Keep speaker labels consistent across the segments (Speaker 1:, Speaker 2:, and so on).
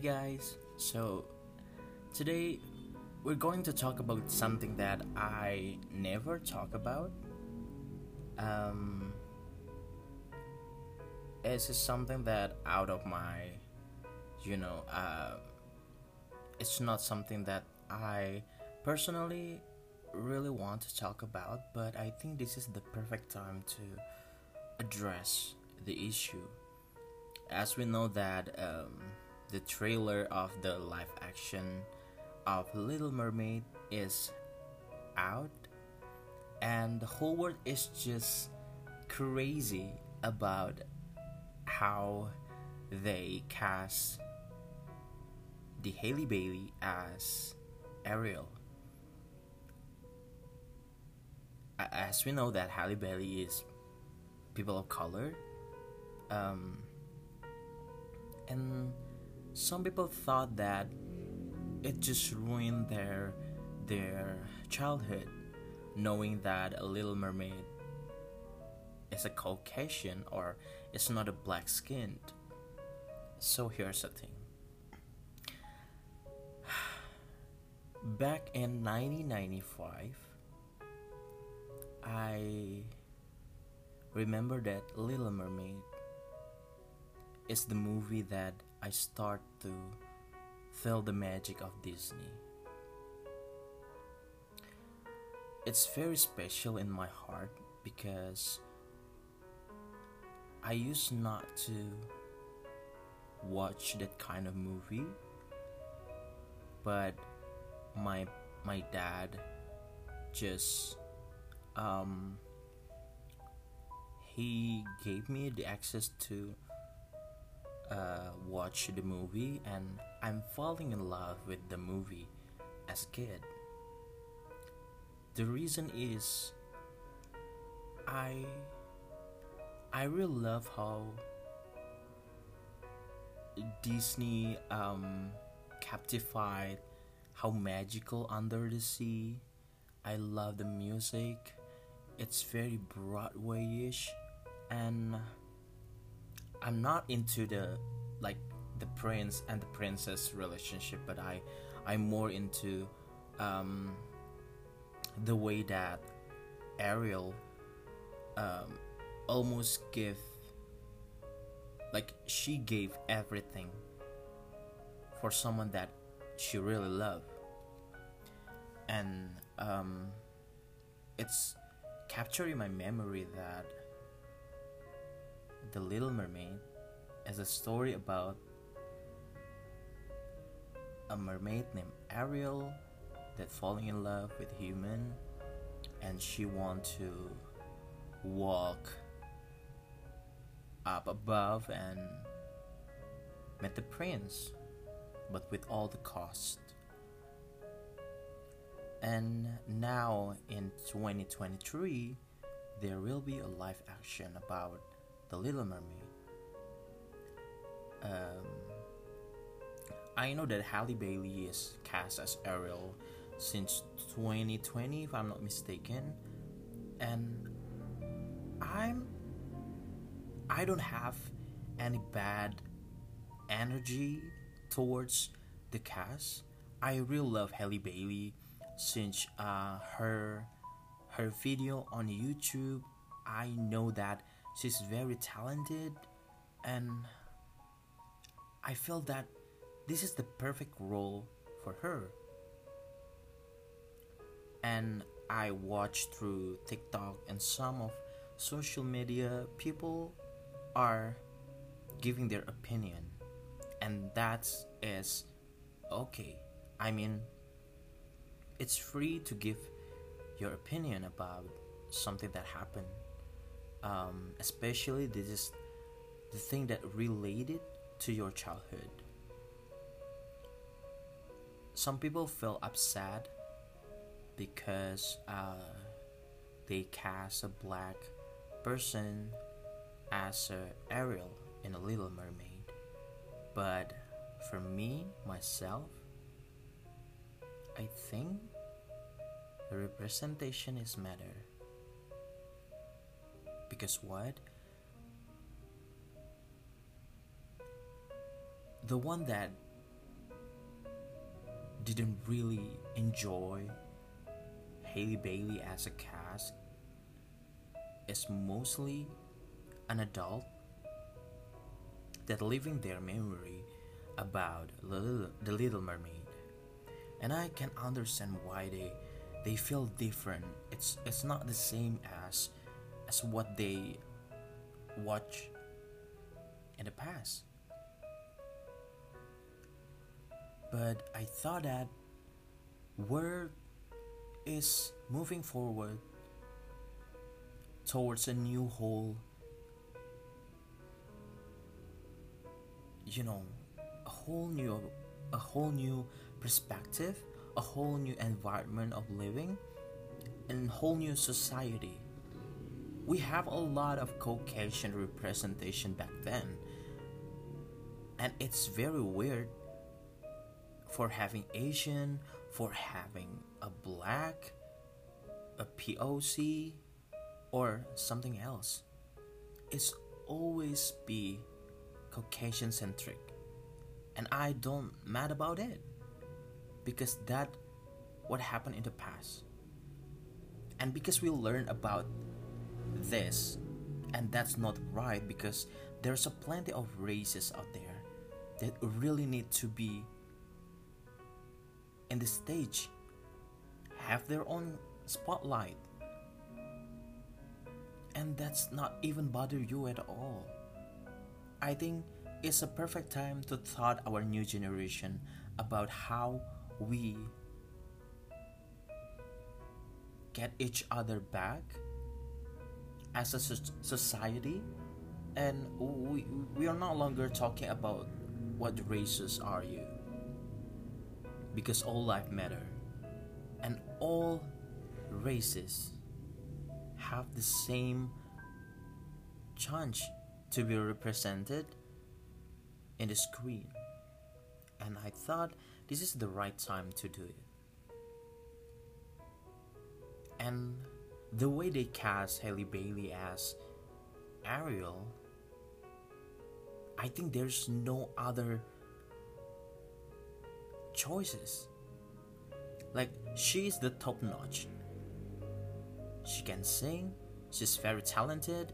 Speaker 1: guys. So, today we're going to talk about something that I never talk about. Um, it's just something that out of my, you know, uh, it's not something that I personally really want to talk about, but I think this is the perfect time to address the issue. As we know that um, the trailer of the live action of Little Mermaid is out, and the whole world is just crazy about how they cast the Halle Bailey as Ariel. As we know that Halle Bailey is people of color, um, and some people thought that it just ruined their their childhood knowing that a little mermaid is a caucasian or it's not a black skinned so here's the thing. Back in 1995 i remember that little mermaid is the movie that I start to feel the magic of Disney. It's very special in my heart because I used not to watch that kind of movie but my my dad just um he gave me the access to uh, watch the movie and I'm falling in love with the movie as a kid. The reason is I I really love how Disney um, captified how magical under the sea. I love the music. It's very Broadway-ish and I'm not into the like the prince and the princess relationship, but I I'm more into um, the way that Ariel um, almost give like she gave everything for someone that she really loved. And um, it's capturing my memory that the Little Mermaid is a story about a mermaid named Ariel that falling in love with human and she want to walk up above and meet the prince but with all the cost. And now in 2023 there will be a live action about the Little Mermaid. Um, I know that Halle Bailey is cast as Ariel since 2020, if I'm not mistaken, and I'm I don't have any bad energy towards the cast. I really love Halle Bailey since uh, her her video on YouTube. I know that she's very talented and I feel that this is the perfect role for her. And I watch through TikTok and some of social media people are giving their opinion and that is okay. I mean it's free to give your opinion about something that happened um, especially this is the thing that related to your childhood. Some people feel upset because uh, they cast a black person as a Ariel in a Little Mermaid. But for me myself I think the representation is matter because what? The one that didn't really enjoy Halle Bailey as a cast is mostly an adult that living their memory about the Little Mermaid, and I can understand why they they feel different. It's it's not the same as as what they watch in the past. But I thought that world is moving forward towards a new whole you know a whole new a whole new perspective a whole new environment of living and whole new society we have a lot of caucasian representation back then. And it's very weird for having asian for having a black a poc or something else. It's always be caucasian centric. And i don't mad about it because that what happened in the past. And because we learn about this. And that's not right because there's a plenty of races out there that really need to be in the stage have their own spotlight. And that's not even bother you at all. I think it's a perfect time to thought our new generation about how we get each other back as a society and we, we are no longer talking about what races are you because all life matter and all races have the same chance to be represented in the screen and i thought this is the right time to do it. And the way they cast Halle Bailey as Ariel, I think there's no other choices. Like, she's the top notch. She can sing, she's very talented,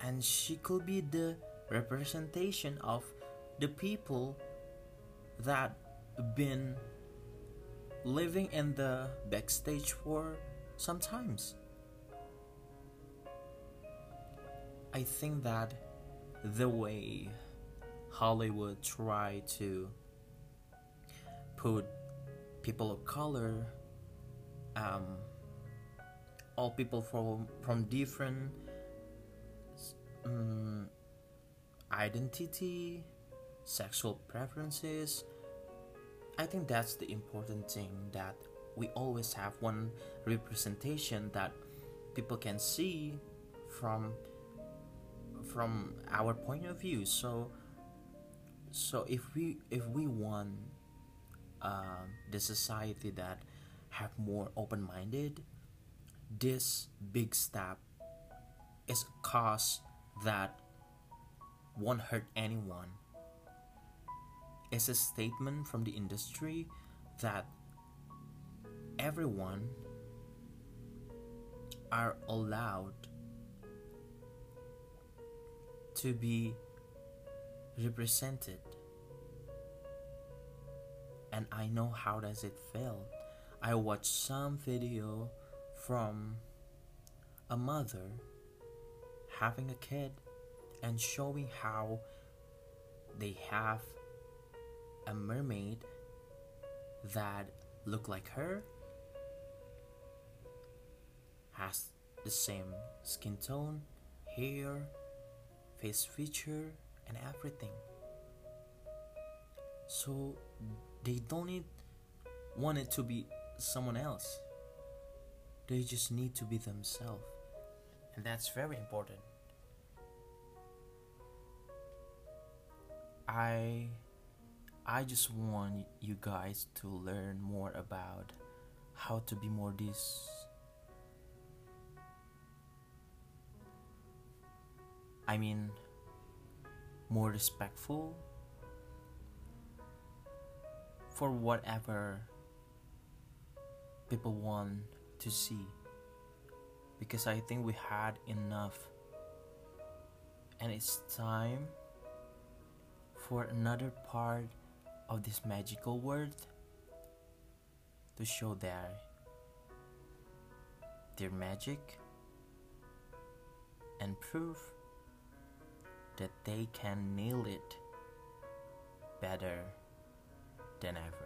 Speaker 1: and she could be the representation of the people that been living in the backstage for sometimes. I think that the way Hollywood try to put people of color, um, all people from from different um, identity sexual preferences. I think that's the important thing that we always have one representation that people can see from from our point of view. So so if we if we want uh, the society that have more open-minded this big step is a cause that won't hurt anyone is a statement from the industry that everyone are allowed to be represented. And i know how does it feel. I watched some video from a mother having a kid and showing how they have a mermaid that look like her has the same skin tone hair face feature and everything. So they don't need want it to be someone else. They just need to be themselves. And that's very important. I I just want you guys to learn more about how to be more this I mean more respectful for whatever people want to see. Because I think we had enough and it's time for another part of this magical world to show their their magic and prove that they can nail it better than ever.